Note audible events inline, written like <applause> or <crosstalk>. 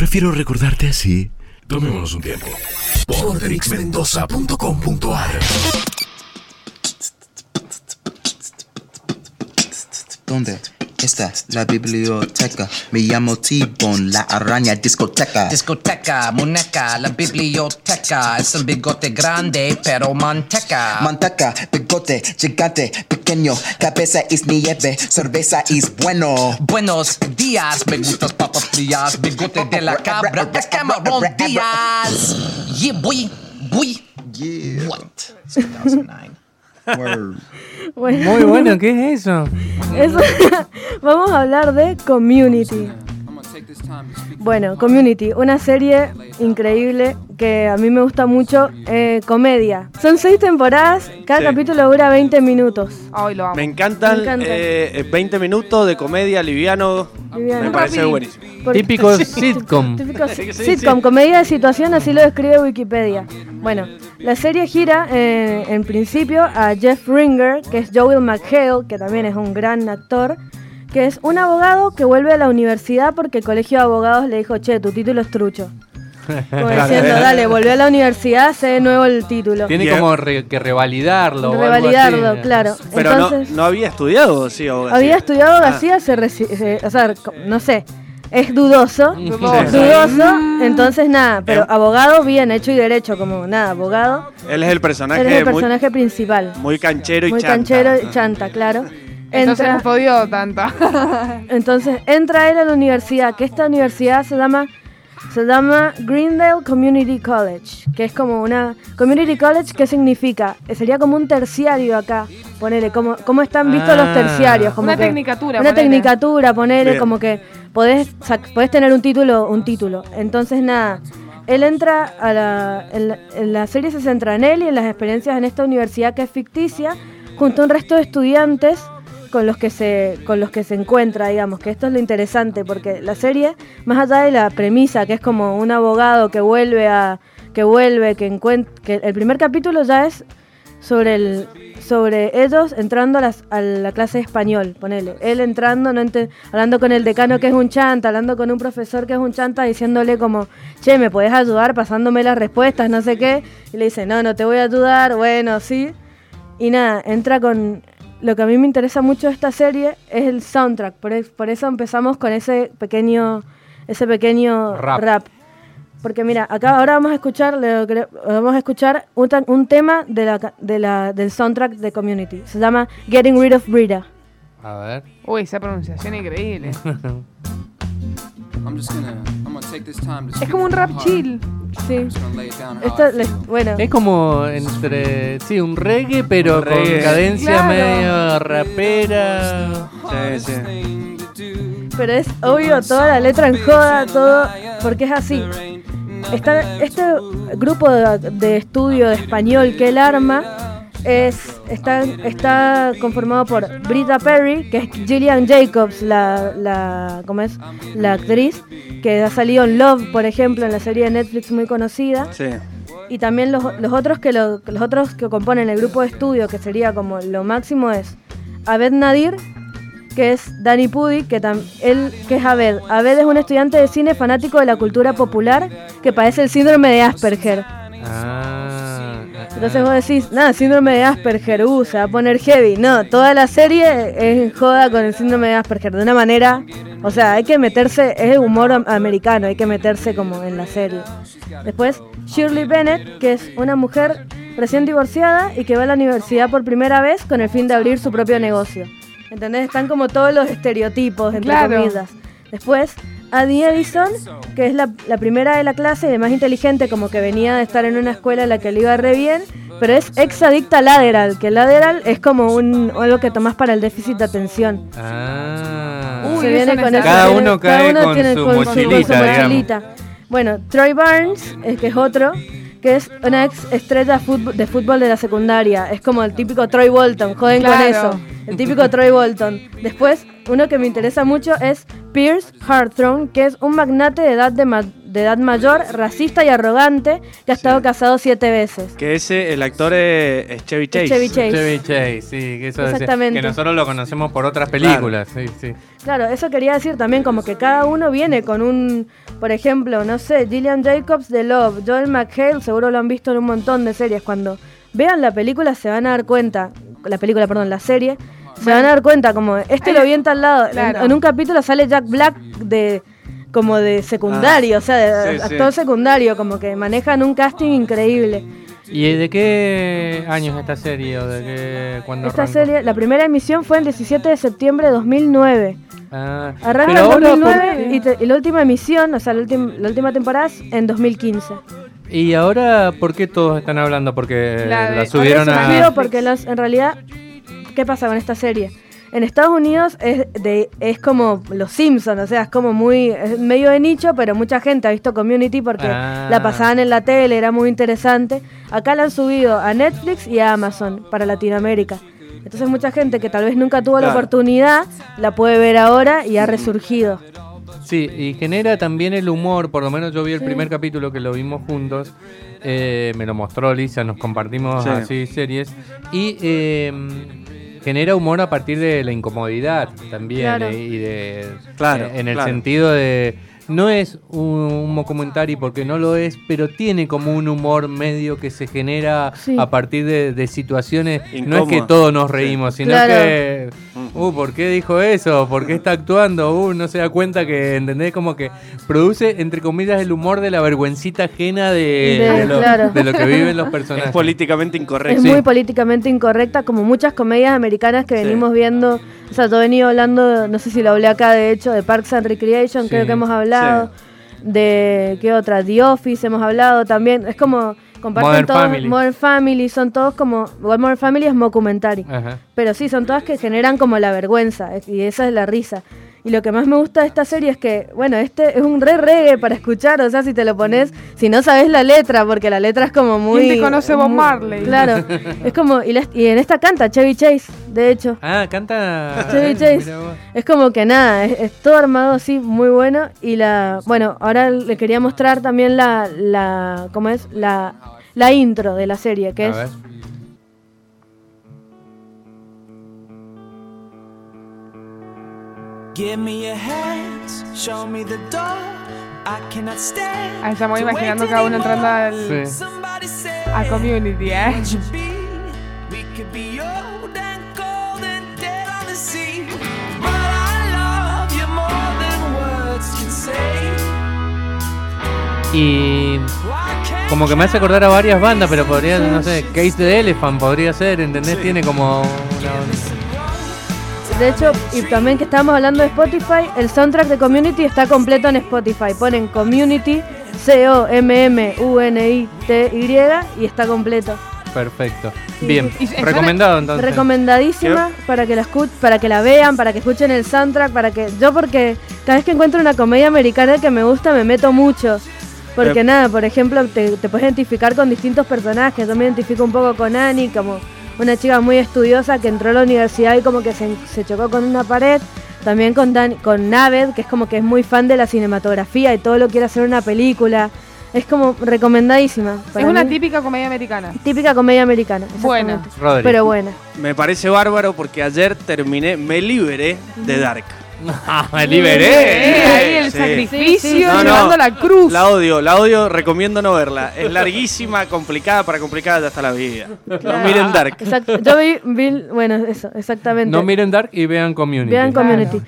Prefiero recordarte así. Tomémonos un tiempo. Portrixmendoza.com.ar ¿Dónde la biblioteca? Me llamo T-Bone, la araña discoteca. Discoteca, muñeca, la biblioteca. Es un bigote grande, pero manteca. Manteca, bigote, gigante, pequeño, cabeza es nieve, cerveza es bueno. Buenos días, me gustas papas frías. Bigote de la cabra, es Cameron Díaz. Yeah, boy, boy. Yeah. What? It's 2009. Bueno, Muy bueno, ¿qué es eso? eso- <laughs> vamos a hablar de Community. Bueno, Community, una serie increíble que a mí me gusta mucho, eh, comedia. Son seis temporadas, cada Sí. capítulo dura 20 minutos. Ay, lo amo. Me encantan Me encanta. eh, 20 minutos de comedia liviano. Liviano. Me parece Rapidín. buenísimo. Porque- Típico <laughs> <laughs> sitcom. Típico Sí, sí, sitcom, comedia de situación, así lo describe Wikipedia. Bueno, la serie gira eh, en principio a Jeff Ringer, que es Joel McHale, que también es un gran actor, que es un abogado que vuelve a la universidad porque el colegio de abogados le dijo, che, tu título es trucho. Como diciendo, dale, volvió a la universidad, sé de nuevo el título. Tiene Bien. como re- que revalidarlo. o algo Revalidarlo, así. claro. Pero Entonces, no, no había estudiado, sí, abogacía. había estudiado Ah. abogacía, se reci- se- o sea, no sé, es dudoso. Dudoso. Dudoso, entonces nada, pero Em- abogado bien, hecho y derecho, como nada, abogado. Él es el personaje, Él es el muy- personaje principal. muy, canchero y Muy chanta. canchero y chanta, claro. Entonces Entra, no podido tanto. <laughs> entonces entra él a la universidad, que esta universidad se llama se llama Greendale Community College, que es como una community college, ¿qué significa? Eh, Sería como un terciario acá, ponele, como cómo están vistos los Ah. terciarios, como Una que- tecnicatura, una ponele. tecnicatura, ponele, Bien. como que podés podés tener un título, un título. Entonces nada, él entra a la, en la, en la serie se centra en él y en las experiencias en esta universidad que es ficticia, junto a un resto de estudiantes con los que se con los que se encuentra, digamos, que esto es lo interesante porque la serie más allá de la premisa que es como un abogado que vuelve a que vuelve, que encuentra que el primer capítulo ya es sobre el sobre ellos entrando a, la clase de español, ponele. Él entrando, no ente- hablando con el decano que es un chanta, hablando con un profesor que es un chanta, diciéndole como, che, ¿me podés ayudar pasándome las respuestas, no sé qué? Y le dice, no, no te voy a ayudar, bueno, sí. Y nada, entra con... Lo que a mí me interesa mucho de esta serie es el soundtrack, por, es- por eso empezamos con ese pequeño, ese pequeño Rap. rap. Porque mira, acá ahora vamos a escuchar, vamos a escuchar un, tema de la, de la, del soundtrack de Community. Se llama Getting Rid of Brita. A ver. Uy, esa pronunciación increíble. <laughs> Es como un rap chill. Sí. Esto, les- bueno, Es como entre. Sí, un reggae, pero Un reggae. con cadencia Claro. medio rapera. Sí, sí. pero es obvio toda la letra en joda, todo, porque es así. Está, este grupo de, de estudio de español que él arma es, está, está conformado por Brita Perry, que es Gillian Jacobs, la, la, ¿cómo es? la actriz, que ha salido en Love, por ejemplo, en la serie de Netflix muy conocida. Sí. Y también los, los otros que lo- los otros que componen el grupo de estudio, que sería como lo máximo es Abed Nadir, que es Danny Pudi, que tam- él que es Abed. Abed es un estudiante de cine fanático de la cultura popular que padece el síndrome de Asperger. Ah. Entonces vos decís, nada, síndrome de Asperger, uh, se va a poner heavy. No, toda la serie es joda con el síndrome de Asperger, de una manera, o sea, hay que meterse, es el humor am- americano, hay que meterse como en la serie. Después, Shirley Bennett, que es una mujer recién divorciada y que va a la universidad por primera vez con el fin de abrir su propio negocio. ¿Entendés? Están como todos los estereotipos, entre Claro. comillas. Después, Addie Edison, que es la, la primera de la clase y la más inteligente, como que venía de estar en una escuela en la que le iba re bien, pero es ex adicta al Laderal, que el Laderal es como un algo que tomás para el déficit de atención. Ah. Uy, Se de viene con no eso, Cada tiene- uno cae con su mochilita, con su digamos. mochilita. Bueno, Troy Barnes, es que es otro, que es una ex estrella de fútbol de la secundaria. Es como el típico Troy Bolton, joden con eso. el típico Troy Bolton. Después, uno que me interesa mucho es Pierce Harthrone, que es un magnate de edad, de, de edad mayor, racista y arrogante, que ha estado casado siete veces. Que ese, el actor es, es Chevy Chase. Chevy Chase. Chevy Chase, sí, que eso decía, Exactamente. que nosotros lo conocemos por otras películas, sí, sí. Claro, eso quería decir también, como que cada uno viene con un, por ejemplo, no sé, Gillian Jacobs de Love, Joel McHale, seguro lo han visto en un montón de series. Cuando vean la película se van a dar cuenta, la película, perdón, la serie, se van a dar cuenta, como este lo vi en tal lado. En-. En, un capítulo sale Jack Black de como de secundario, o sea, de sí, sí. actor secundario, como que manejan un casting increíble. ¿Y de qué año es esta serie o de qué cuándo Esta arrancó? serie, la primera emisión fue el 17 de septiembre de 2009. Ah, Arranca pero en ahora, 2009 y, te- y la última emisión, o sea, la, ultim- la última temporada es en 2015. ¿por- ¿Y ahora por qué todos están hablando? Porque La subieron a... porque los, en realidad, ¿qué pasa con esta serie? En Estados Unidos es, de, es como Los Simpsons, o sea, es como muy, es medio de nicho, pero mucha gente ha visto Community porque Ah. la pasaban en la tele, era muy interesante. Acá la han subido a Netflix y a Amazon para Latinoamérica. Entonces mucha gente que tal vez nunca tuvo la oportunidad, la puede ver ahora y ha resurgido. Sí, y genera también el humor, por lo menos yo vi el primer capítulo que lo vimos juntos, eh, me lo mostró Lisa, nos compartimos Sí. así series, y eh, genera humor a partir de la incomodidad también, Claro. eh, y de... Claro, eh, En el claro. sentido de... No es un, un mockumentary porque no lo es, pero tiene como un humor medio que se genera Sí. a partir de, de situaciones. No es que todos nos reímos, sino Claro. que Uh, ¿por qué dijo eso? ¿Por qué está actuando? Uh, no se da cuenta que, ¿entendés? Como que produce, entre comillas, el humor de la vergüencita ajena de, De- de lo, claro. de lo que viven los <laughs> Es personajes. políticamente incorrecto. Es Sí. muy políticamente incorrecta, como muchas comedias americanas que Sí. venimos viendo. O sea, yo he venido hablando, no sé si lo hablé acá, de hecho, de Parks and Recreation, Sí. creo que hemos hablado. De, ¿qué otra? The Office hemos hablado también. Es como, comparten Modern todos, Family. Modern Family, son todos como, igual Modern Family es mockumentary. Ajá. Pero sí, son todas que generan como la vergüenza, y esa es la risa. Y lo que más me gusta de esta serie es que, bueno, este es un re reggae para escuchar, o sea, si te lo pones, si no sabes la letra, porque la letra es como muy... ¿Quién te conoce Bob muy- Marley? Claro, <laughs> es como, y, la- y en esta canta Chevy Chase, de hecho. Ah, canta. Chevy Chase. Es como que nada, es, es todo armado así, muy bueno. Y la, bueno, ahora le quería mostrar también la, la ¿cómo es? La, la intro de la serie, que A es... ver. Ahí estamos imaginando cada uno entrando al, Sí. A Community, ¿eh? would you be? We could be old and cold and dead on the sea. But I love you more than words can say. Y como que me hace acordar a varias bandas, pero podría, no sé, Case the Elephant podría ser, ¿entendés? Tiene como una... De hecho, y también que estábamos hablando de Spotify, el soundtrack de Community está completo en Spotify. Ponen Community, C-O-M-M-U-N-I-T-Y y está completo. Perfecto. Bien, Y recomendado entonces. Recomendadísima para que la escu- para que la vean, para que escuchen el soundtrack, para que yo porque cada vez que encuentro una comedia americana que me gusta me meto mucho. Porque Eh. nada, por ejemplo, te, te puedes identificar con distintos personajes. Yo me identifico un poco con Annie, como una chica muy estudiosa que entró a la universidad y como que se, se chocó con una pared. También con, Dan, con Naved, que es como que es muy fan de la cinematografía y todo lo quiere hacer una película. Es como recomendadísima. Es una mí. típica comedia americana. típica comedia americana. Buena. Rodri. Pero buena. Me parece bárbaro porque ayer terminé, me liberé de Dark. <laughs> Ah, me liberé. ahí el Sí. sacrificio, Sí, sí, sí. No, llevando no. la cruz. La odio, la odio, recomiendo no verla. Es <laughs> larguísima, complicada, para complicada ya está la vida. No miren Dark. Exacto. Yo vi, vi- bueno, eso, exactamente. No miren Dark y vean Community. Vean Claro. Community.